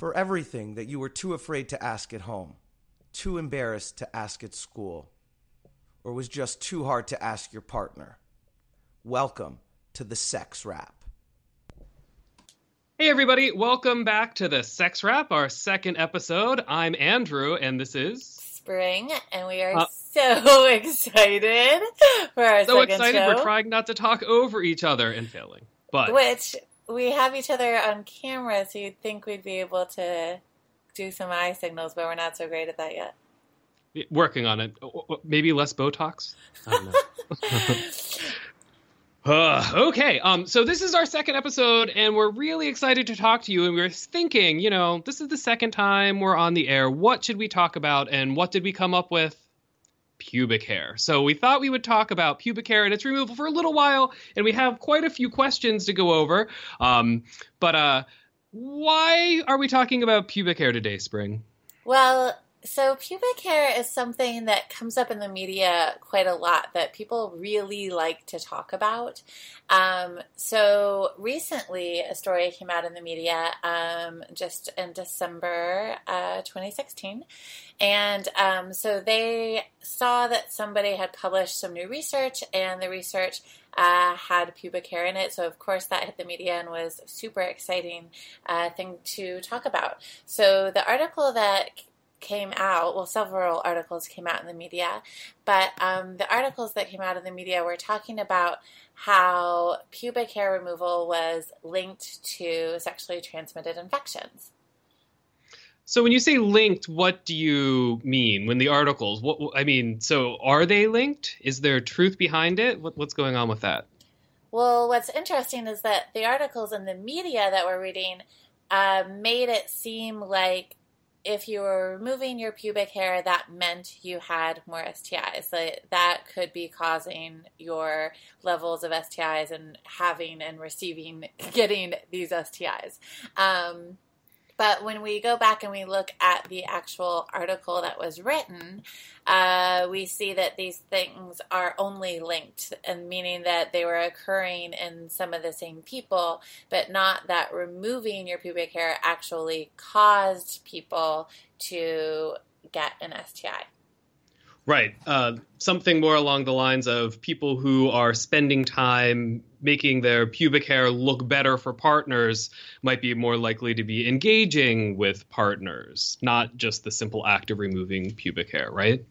For everything that you were too afraid to ask at home, too embarrassed to ask at school, or was just too hard to ask your partner. Welcome to the Sex Wrap. Hey, everybody, welcome back to the Sex Wrap, our second episode. I'm Andrew, and this is Spring, and we are uh, so excited for our so second excited. show. We're trying not to talk over each other and failing, but which we have each other on camera, so you'd think we'd be able to do some eye signals, but we're not so great at that yet. Working on it. Maybe less Botox. Uh, okay, um, so this is our second episode, and we're really excited to talk to you. And we are thinking, you know, this is the second time we're on the air. What should we talk about, and what did we come up with? Pubic hair. So we thought we would talk about pubic hair and its removal for a little while, and we have quite a few questions to go over. Um, but uh, why are we talking about pubic hair today, Spring? Well, so, pubic hair is something that comes up in the media quite a lot that people really like to talk about. Um, so, recently, a story came out in the media um, just in December uh, 2016. And um, so, they saw that somebody had published some new research, and the research uh, had pubic hair in it. So, of course, that hit the media and was super exciting uh, thing to talk about. So, the article that came out, well, several articles came out in the media, but um, the articles that came out in the media were talking about how pubic hair removal was linked to sexually transmitted infections. So when you say linked, what do you mean when the articles? What I mean, so are they linked? Is there truth behind it? What, what's going on with that? Well, what's interesting is that the articles in the media that we're reading uh, made it seem like if you were removing your pubic hair, that meant you had more STIs. So that could be causing your levels of STIs and having and receiving, getting these STIs. Um, but when we go back and we look at the actual article that was written, uh, we see that these things are only linked, and meaning that they were occurring in some of the same people, but not that removing your pubic hair actually caused people to get an STI. Right. Uh, something more along the lines of people who are spending time making their pubic hair look better for partners might be more likely to be engaging with partners, not just the simple act of removing pubic hair, right?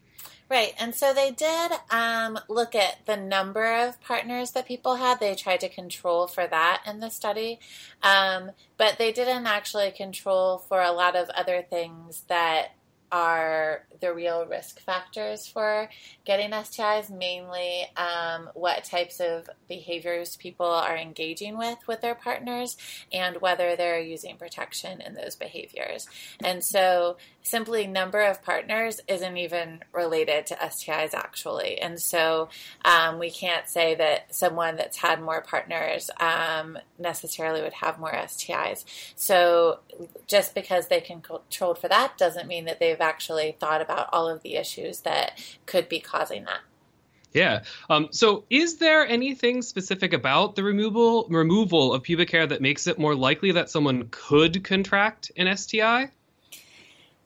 Right. And so they did um, look at the number of partners that people had. They tried to control for that in the study. Um, but they didn't actually control for a lot of other things that are the real risk factors for getting STIs, mainly um, what types of behaviors people are engaging with with their partners and whether they're using protection in those behaviors. And so, simply number of partners isn't even related to STIs actually. And so, um, we can't say that someone that's had more partners um, necessarily would have more STIs. So, just because they can control for that doesn't mean that they've actually thought about all of the issues that could be causing that. Yeah. Um, so, is there anything specific about the removal removal of pubic hair that makes it more likely that someone could contract an STI?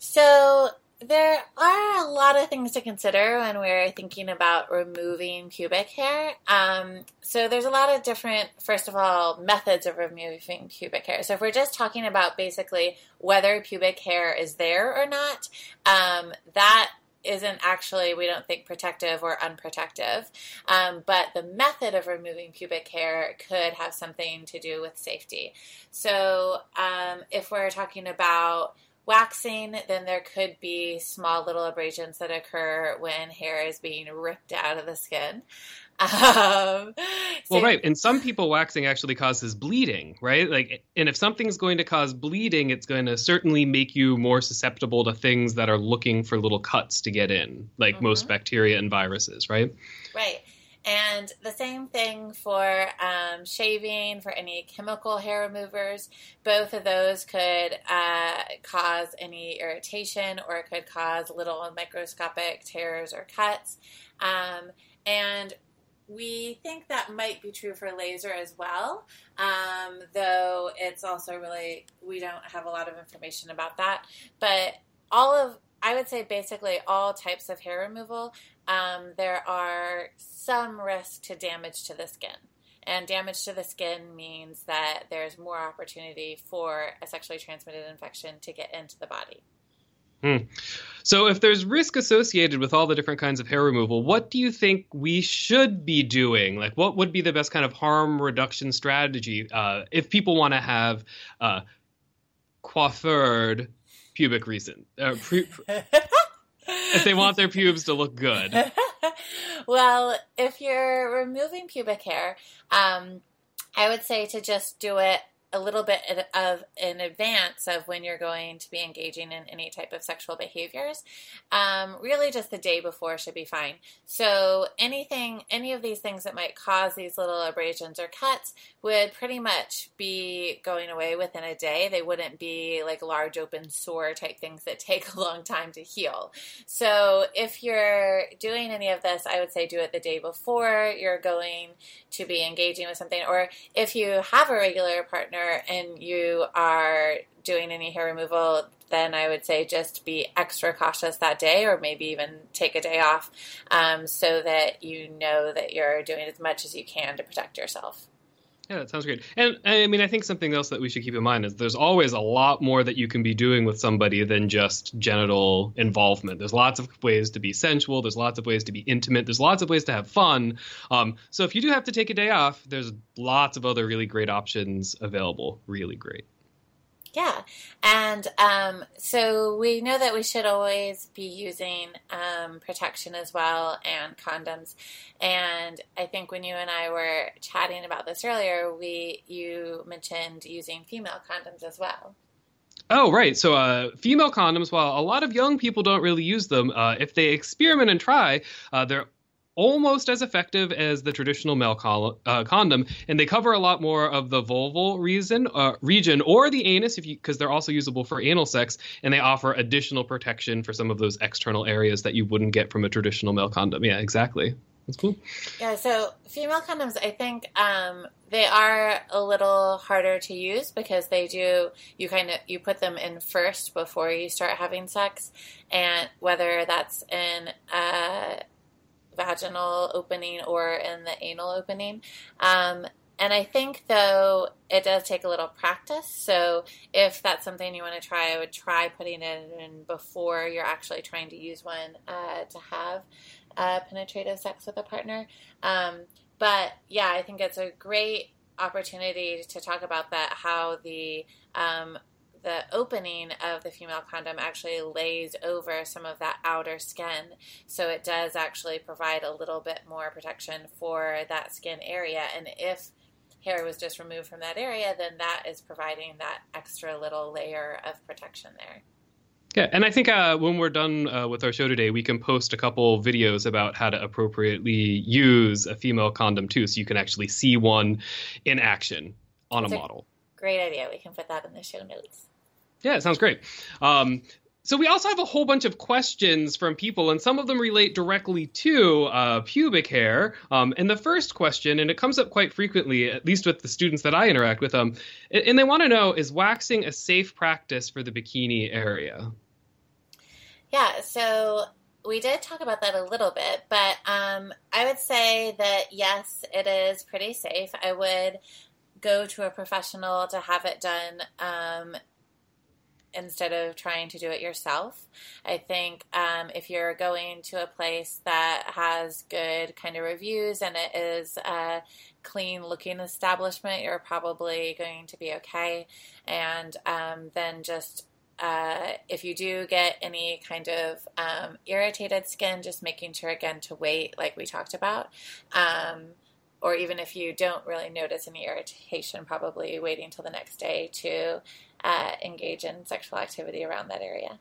So, there are a lot of things to consider when we're thinking about removing pubic hair. Um, so there's a lot of different, first of all, methods of removing pubic hair. So if we're just talking about basically whether pubic hair is there or not, um, that isn't actually, we don't think, protective or unprotective. Um, but the method of removing pubic hair could have something to do with safety. So um, if we're talking about waxing, then there could be small little abrasions that occur when hair is being ripped out of the skin. Um, well, right. And some people waxing actually causes bleeding, right? Like, and if something's going to cause bleeding, it's going to certainly make you more susceptible to things that are looking for little cuts to get in, like mm-hmm. most bacteria and viruses, right? Right. And the same thing for um, shaving, for any chemical hair removers. Both of those could uh, cause any irritation or it could cause little microscopic tears or cuts. Um, and we think that might be true for laser as well, um, though it's also really, we don't have a lot of information about that. But all of, I would say basically all types of hair removal, um, there are some risk to damage to the skin. And damage to the skin means that there's more opportunity for a sexually transmitted infection to get into the body. Hmm. So, if there's risk associated with all the different kinds of hair removal, what do you think we should be doing? Like, what would be the best kind of harm reduction strategy uh, if people want to have uh, coiffured pubic reason? Uh, pre- if they want their pubes to look good. well, if you're removing pubic hair, um, I would say to just do it a little bit of in advance of when you're going to be engaging in any type of sexual behaviors. Um, really, just the day before should be fine. So, anything, any of these things that might cause these little abrasions or cuts would pretty much be going away within a day. They wouldn't be like large open sore type things that take a long time to heal. So, if you're doing any of this, I would say do it the day before you're going to be engaging with something, or if you have a regular partner and you are doing any hair removal, then I would say just be extra cautious that day, or maybe even take a day off um, so that you know that you're doing as much as you can to protect yourself. Yeah, that sounds great. And I mean, I think something else that we should keep in mind is there's always a lot more that you can be doing with somebody than just genital involvement. There's lots of ways to be sensual. There's lots of ways to be intimate. There's lots of ways to have fun. Um, so if you do have to take a day off, there's lots of other really great options available. Really great. Yeah. And um, so we know that we should always be using um, protection as well and condoms. And I think when you and I were chatting about this earlier, we you mentioned using female condoms as well. Oh, right. So, uh, female condoms, while a lot of young people don't really use them, uh, if they experiment and try, uh, they're almost as effective as the traditional male col- uh, condom, and they cover a lot more of the vulval reason, uh, region or the anus, if you because they're also usable for anal sex, and they offer additional protection for some of those external areas that you wouldn't get from a traditional male condom. Yeah, exactly. That's cool. Yeah, so female condoms, I think um, they are a little harder to use because they do you kind of you put them in first before you start having sex, and whether that's in uh, vaginal opening or in the anal opening. Um, and I think, though, it does take a little practice. So, if that's something you want to try, I would try putting it in before you're actually trying to use one uh, to have uh, penetrative sex with a partner. Um, but yeah, I think it's a great opportunity to talk about that how the um, the opening of the female condom actually lays over some of that outer skin. So it does actually provide a little bit more protection for that skin area. And if hair was just removed from that area, then that is providing that extra little layer of protection there. Yeah, and I think uh, when we're done uh, with our show today, we can post a couple videos about how to appropriately use a female condom too, so you can actually see one in action on That's a model. A great idea. We can put that in the show notes. Yeah, it sounds great. Um, so we also have a whole bunch of questions from people, and some of them relate directly to uh, pubic hair. Um, and the first question, and it comes up quite frequently, at least with the students that I interact with, um, and they want to know: Is waxing a safe practice for the bikini area? Yeah. So we did talk about that a little bit, but um, I would say that yes, it is pretty safe. I would go to a professional to have it done um, instead of trying to do it yourself. I think um, if you're going to a place that has good kind of reviews and it is a clean looking establishment, you're probably going to be okay. And um, then just uh, if you do get any kind of um, irritated skin, just making sure again to wait, like we talked about. Or even if you don't really notice any irritation, probably waiting until the next day to uh, engage in sexual activity around that area.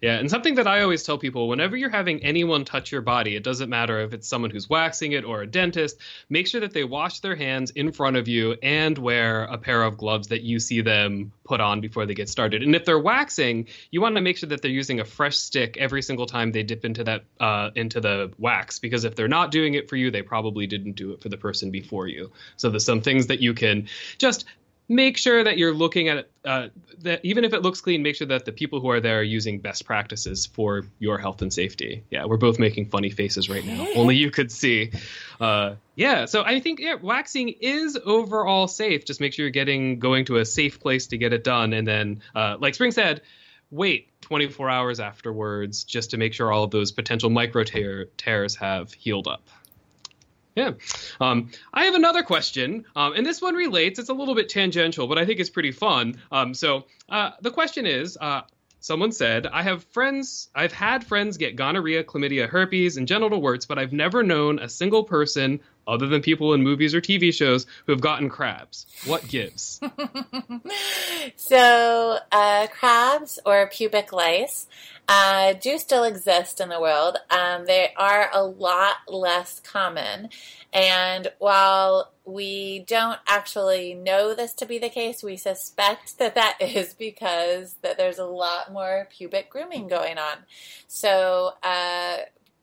Yeah, and something that I always tell people whenever you're having anyone touch your body, it doesn't matter if it's someone who's waxing it or a dentist, make sure that they wash their hands in front of you and wear a pair of gloves that you see them put on before they get started. And if they're waxing, you want to make sure that they're using a fresh stick every single time they dip into that uh, into the wax because if they're not doing it for you, they probably didn't do it for the person before you. So there's some things that you can just make sure that you're looking at uh, that even if it looks clean make sure that the people who are there are using best practices for your health and safety. Yeah we're both making funny faces right now. Only you could see. Uh, yeah so i think yeah, waxing is overall safe. Just make sure you're getting going to a safe place to get it done. And then uh, like spring said wait 24 hours afterwards just to make sure all of those potential micro tear- tears have healed up yeah. Um, I have another question, um, and this one relates. It's a little bit tangential, but I think it's pretty fun. Um, so uh, the question is uh, someone said, I have friends, I've had friends get gonorrhea, chlamydia, herpes, and genital warts, but I've never known a single person other than people in movies or TV shows who have gotten crabs. What gives? so, uh, crabs or pubic lice uh, do still exist in the world. Um, they are a lot less common. And while we don't actually know this to be the case, we suspect that that is because that there's a lot more pubic grooming going on. So, uh,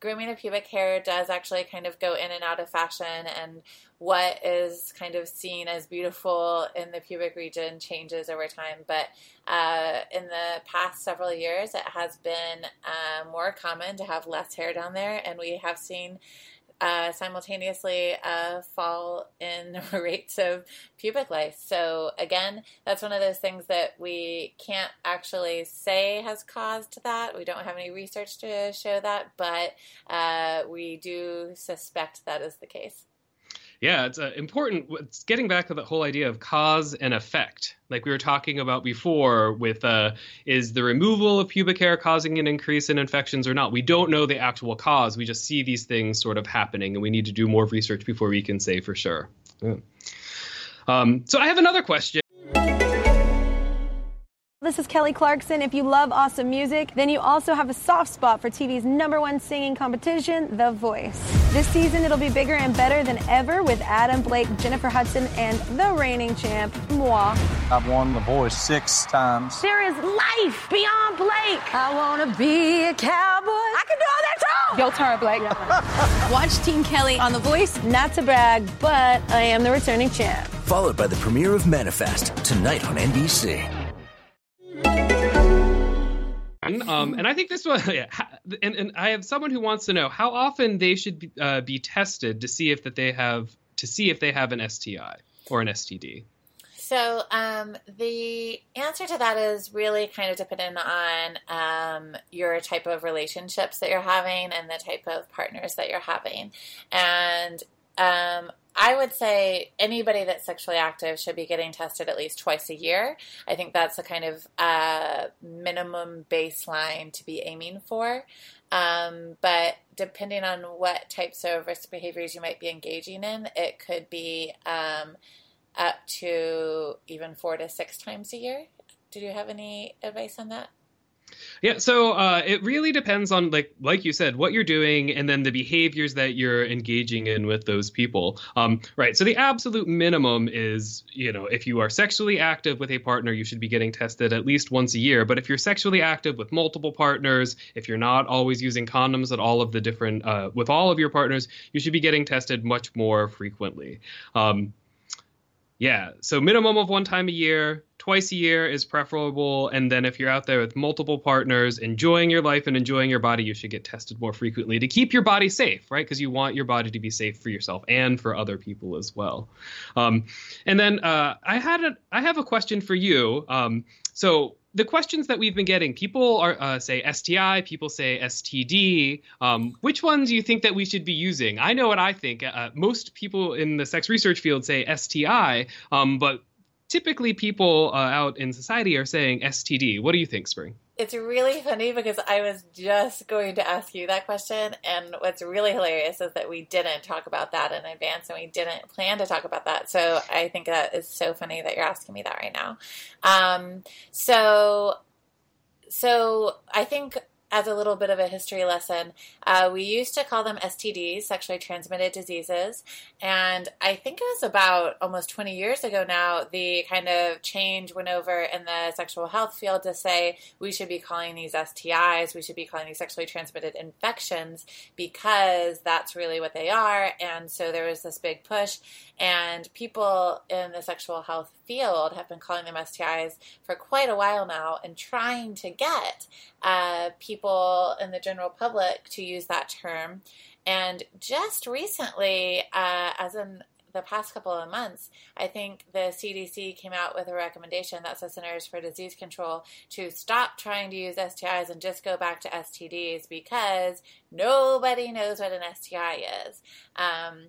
grooming of pubic hair does actually kind of go in and out of fashion and what is kind of seen as beautiful in the pubic region changes over time. But uh, in the past several years, it has been uh, more common to have less hair down there, and we have seen. Uh, simultaneously uh, fall in rates of pubic lice. So again, that's one of those things that we can't actually say has caused that. We don't have any research to show that, but uh, we do suspect that is the case yeah, it's uh, important. It's getting back to the whole idea of cause and effect, like we were talking about before. With uh, is the removal of pubic hair causing an increase in infections or not? We don't know the actual cause. We just see these things sort of happening, and we need to do more research before we can say for sure. Yeah. Um, so I have another question. This is Kelly Clarkson. If you love awesome music, then you also have a soft spot for TV's number one singing competition, The Voice. This season, it'll be bigger and better than ever with Adam Blake, Jennifer Hudson, and the reigning champ, moi. I've won The Voice six times. There is life beyond Blake. I want to be a cowboy. I can do all that too. Yo, Tara Blake. Watch Team Kelly on The Voice. Not to brag, but I am the returning champ. Followed by the premiere of Manifest tonight on NBC. Um, and I think this one, yeah, and, and I have someone who wants to know how often they should be, uh, be tested to see if that they have to see if they have an STI or an STD. So um, the answer to that is really kind of dependent on um, your type of relationships that you're having and the type of partners that you're having. And um, I would say anybody that's sexually active should be getting tested at least twice a year. I think that's a kind of uh, minimum baseline to be aiming for. Um, but depending on what types of risk behaviors you might be engaging in, it could be um, up to even four to six times a year. Did you have any advice on that? Yeah, so uh, it really depends on like like you said what you're doing and then the behaviors that you're engaging in with those people. Um, right. So the absolute minimum is you know if you are sexually active with a partner, you should be getting tested at least once a year. But if you're sexually active with multiple partners, if you're not always using condoms at all of the different uh, with all of your partners, you should be getting tested much more frequently. Um, yeah, so minimum of one time a year, twice a year is preferable. And then if you're out there with multiple partners, enjoying your life and enjoying your body, you should get tested more frequently to keep your body safe, right? Because you want your body to be safe for yourself and for other people as well. Um, and then uh, I had a I have a question for you. Um, so the questions that we've been getting, people are uh, say STI, people say STD. Um, which ones do you think that we should be using? I know what I think. Uh, most people in the sex research field say STI, um, but typically people uh, out in society are saying STD. What do you think, Spring? It's really funny because I was just going to ask you that question, and what's really hilarious is that we didn't talk about that in advance, and we didn't plan to talk about that. So I think that is so funny that you're asking me that right now. Um, so so I think as a little bit of a history lesson, uh, we used to call them STDs, sexually transmitted diseases. And I think it was about almost 20 years ago now, the kind of change went over in the sexual health field to say we should be calling these STIs, we should be calling these sexually transmitted infections because that's really what they are. And so there was this big push. And people in the sexual health field have been calling them STIs for quite a while now and trying to get uh, people in the general public to use that term. And just recently, uh, as in the past couple of months, I think the CDC came out with a recommendation that says Centers for Disease Control to stop trying to use STIs and just go back to STDs because nobody knows what an STI is. Um,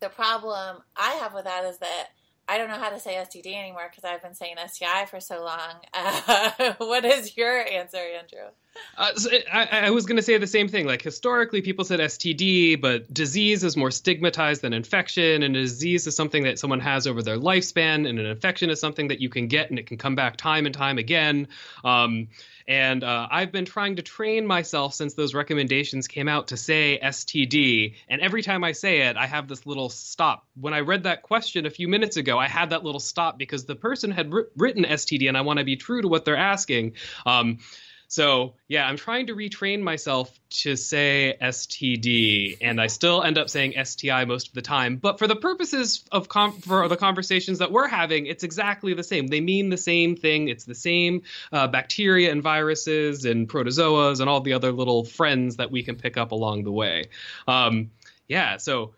the problem I have with that is that I don't know how to say STD anymore because I've been saying STI for so long. Uh, what is your answer, Andrew? Uh, so I, I, was going to say the same thing. Like historically, people said STD, but disease is more stigmatized than infection, and a disease is something that someone has over their lifespan, and an infection is something that you can get and it can come back time and time again. Um, and uh, I've been trying to train myself since those recommendations came out to say STD. And every time I say it, I have this little stop. When I read that question a few minutes ago, I had that little stop because the person had written STD, and I want to be true to what they're asking. Um, so yeah, I'm trying to retrain myself to say STD, and I still end up saying STI most of the time. But for the purposes of com- for the conversations that we're having, it's exactly the same. They mean the same thing. It's the same uh, bacteria and viruses and protozoas and all the other little friends that we can pick up along the way. Um, yeah, so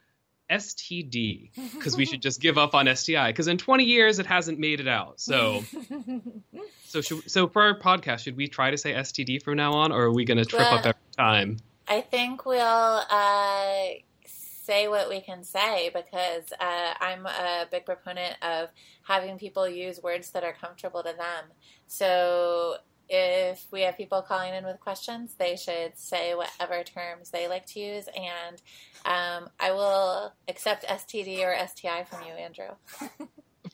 STD because we should just give up on STI because in 20 years it hasn't made it out. So, so should, so for our podcast, should we try to say STD from now on, or are we going to trip well, up every time? I think we'll uh, say what we can say because uh, I'm a big proponent of having people use words that are comfortable to them. So if we have people calling in with questions, they should say whatever terms they like to use, and um, I will accept STD or STI from you, Andrew.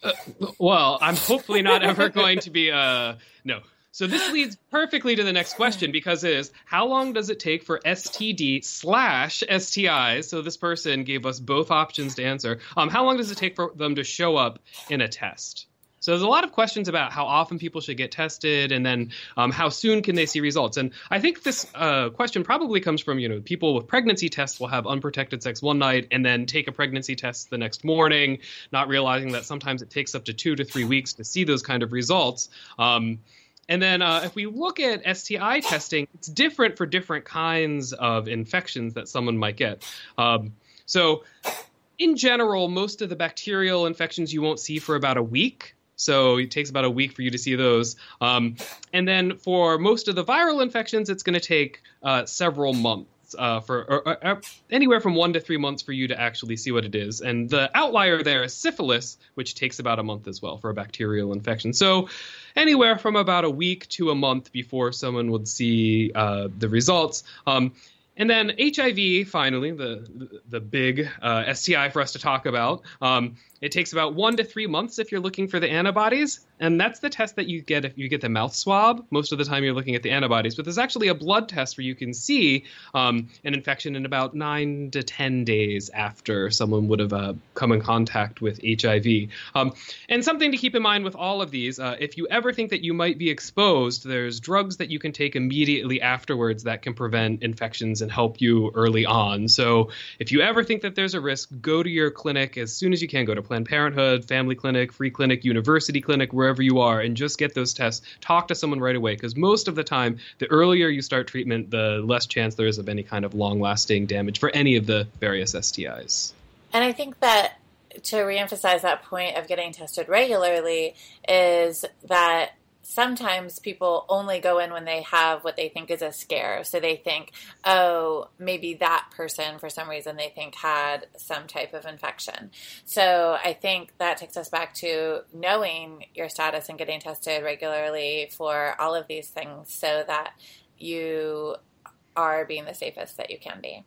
uh, well, I'm hopefully not ever going to be. Uh, no. So this leads perfectly to the next question because is how long does it take for STD slash STIs? So this person gave us both options to answer. Um, how long does it take for them to show up in a test? So there's a lot of questions about how often people should get tested, and then um, how soon can they see results. And I think this uh, question probably comes from you know people with pregnancy tests will have unprotected sex one night and then take a pregnancy test the next morning, not realizing that sometimes it takes up to two to three weeks to see those kind of results. Um, and then uh, if we look at STI testing, it's different for different kinds of infections that someone might get. Um, so, in general, most of the bacterial infections you won't see for about a week. So it takes about a week for you to see those. Um, and then for most of the viral infections, it's going to take uh, several months. Uh, for or, or, or anywhere from one to three months for you to actually see what it is. And the outlier there is syphilis, which takes about a month as well for a bacterial infection. So anywhere from about a week to a month before someone would see uh, the results. Um, and then HIV, finally, the the big uh, STI for us to talk about. Um, it takes about one to three months if you're looking for the antibodies, and that's the test that you get if you get the mouth swab. Most of the time, you're looking at the antibodies, but there's actually a blood test where you can see um, an infection in about nine to ten days after someone would have uh, come in contact with HIV. Um, and something to keep in mind with all of these: uh, if you ever think that you might be exposed, there's drugs that you can take immediately afterwards that can prevent infections and help you early on. So if you ever think that there's a risk, go to your clinic as soon as you can. Go to Planned Parenthood, Family Clinic, Free Clinic, University Clinic, wherever you are, and just get those tests. Talk to someone right away because most of the time, the earlier you start treatment, the less chance there is of any kind of long lasting damage for any of the various STIs. And I think that to reemphasize that point of getting tested regularly is that sometimes people only go in when they have what they think is a scare. So they think, oh, maybe that person, for some reason, they think had some type of infection. So I think that takes us back to knowing your status and getting tested regularly for all of these things so that you are being the safest that you can be.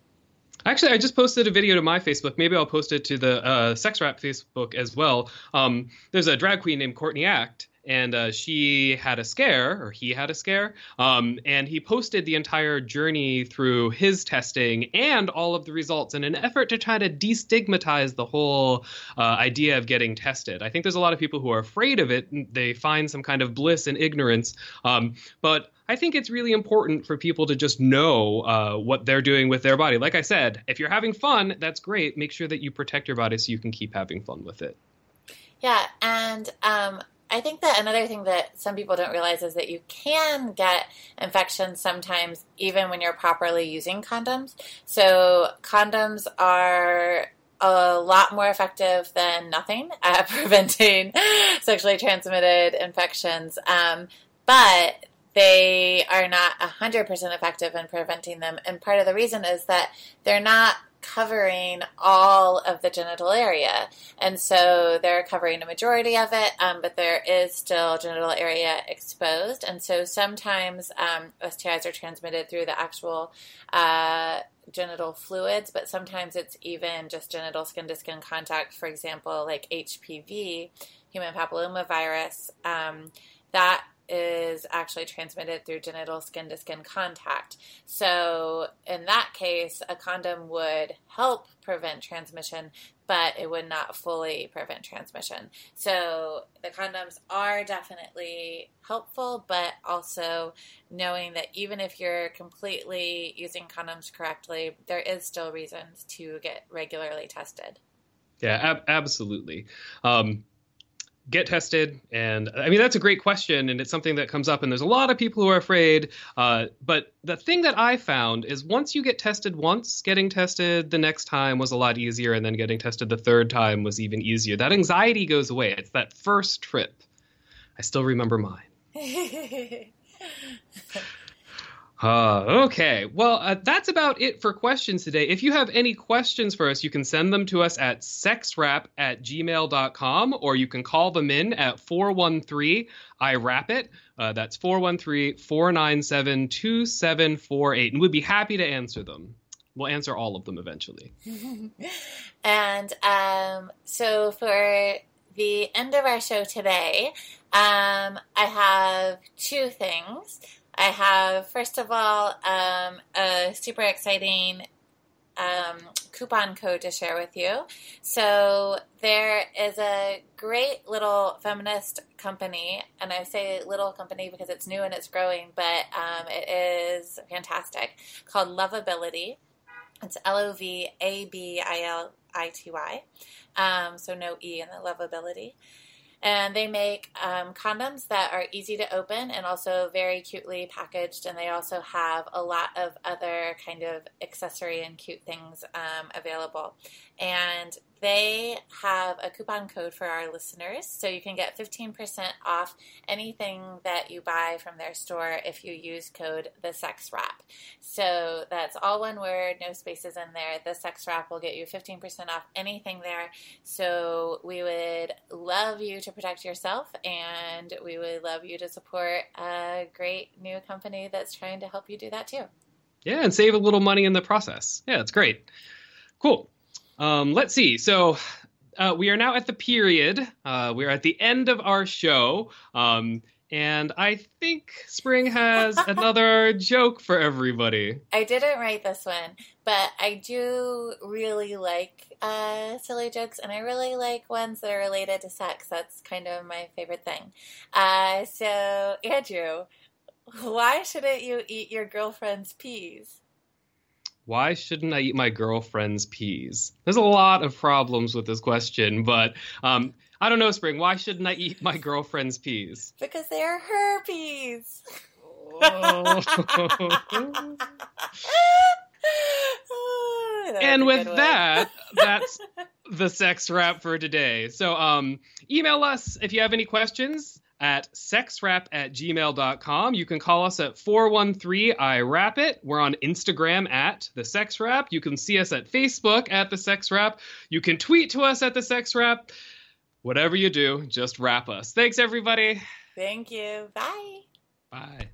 Actually, I just posted a video to my Facebook. Maybe I'll post it to the uh, Sex Wrap Facebook as well. Um, there's a drag queen named Courtney Act, and uh, she had a scare, or he had a scare, um, and he posted the entire journey through his testing and all of the results in an effort to try to destigmatize the whole uh, idea of getting tested. I think there's a lot of people who are afraid of it. They find some kind of bliss in ignorance, um, but I think it's really important for people to just know uh, what they're doing with their body. Like I said, if you're having fun, that's great. Make sure that you protect your body so you can keep having fun with it. Yeah, and um, I think that another thing that some people don't realize is that you can get infections sometimes even when you're properly using condoms. So condoms are a lot more effective than nothing at preventing sexually transmitted infections. Um, but they are not 100% effective in preventing them. And part of the reason is that they're not covering all of the genital area. And so they're covering a majority of it, um, but there is still genital area exposed. And so sometimes um, STIs are transmitted through the actual uh, genital fluids, but sometimes it's even just genital skin to skin contact. For example, like HPV, human papillomavirus. Um, that is actually transmitted through genital skin to skin contact. So, in that case, a condom would help prevent transmission, but it would not fully prevent transmission. So, the condoms are definitely helpful, but also knowing that even if you're completely using condoms correctly, there is still reasons to get regularly tested. Yeah, ab- absolutely. Um, get tested? And i mean that's a great question and it's something that comes up and there's a lot of people who are afraid uh, but the thing that i found is once you get tested once getting tested the next time was a lot easier and then getting tested the third time was even easier. That anxiety goes away. It's that first trip. I still remember mine Uh, okay. Well, uh, that's about it for questions today. If you have any questions for us, you can send them to us at sexwrap at gmail.com or you can call them in at 413 I wrap it. Uh, that's 413 497 2748. And we'd be happy to answer them. We'll answer all of them eventually. and um, so for the end of our show today, um, I have two things. I have, first of all, um, a super exciting um, coupon code to share with you. So there is a great little feminist company, and I say little company because it's new and it's growing, but um, it is fantastic, called Lovability. It's L O V A B I L I T Y. Um, so no E in the lovability. And they make um, condoms that are easy to open and also very cutely packaged. And they also have a lot of other kind of accessory and cute things um, available. And they have a coupon code for our listeners, so you can get 15% off anything that you buy from their store if you use code the sex wrap. So that's all one word, no spaces in there. The sex wrap will get you 15% off anything there. So we would love you to protect yourself and we would love you to support a great new company that's trying to help you do that too. Yeah, and save a little money in the process. Yeah, it's great. Cool. Um, let's see. So uh, we are now at the period. Uh, we're at the end of our show. Um, and I think Spring has another joke for everybody. I didn't write this one, but I do really like uh, silly jokes, and I really like ones that are related to sex. That's kind of my favorite thing. Uh, so, Andrew, why shouldn't you eat your girlfriend's peas? Why shouldn't I eat my girlfriend's peas? There's a lot of problems with this question, but um, I don't know, Spring. Why shouldn't I eat my girlfriend's peas? Because they're her peas. Oh. and with that, that's the sex wrap for today. So um, email us if you have any questions at sexwrap at gmail.com. You can call us at 413 I Wrap It. We're on Instagram at The Sex Wrap. You can see us at Facebook at The Sex Wrap. You can tweet to us at The Sex Wrap. Whatever you do, just wrap us. Thanks, everybody. Thank you. Bye. Bye.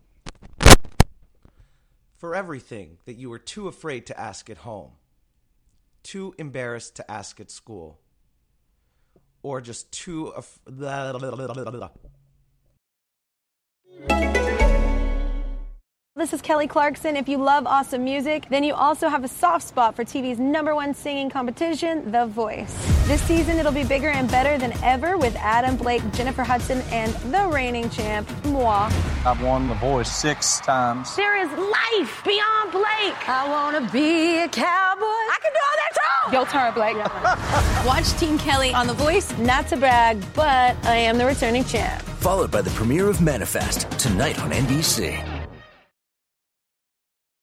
For everything that you were too afraid to ask at home, too embarrassed to ask at school, or just too. Af- This is Kelly Clarkson. If you love awesome music, then you also have a soft spot for TV's number one singing competition, The Voice. This season, it'll be bigger and better than ever with Adam Blake, Jennifer Hudson, and the reigning champ, moi. I've won The Voice six times. There is life beyond Blake. I want to be a cowboy. I can do all that too. Your turn, Blake. Watch Team Kelly on The Voice. Not to brag, but I am the returning champ. Followed by the premiere of Manifest tonight on NBC.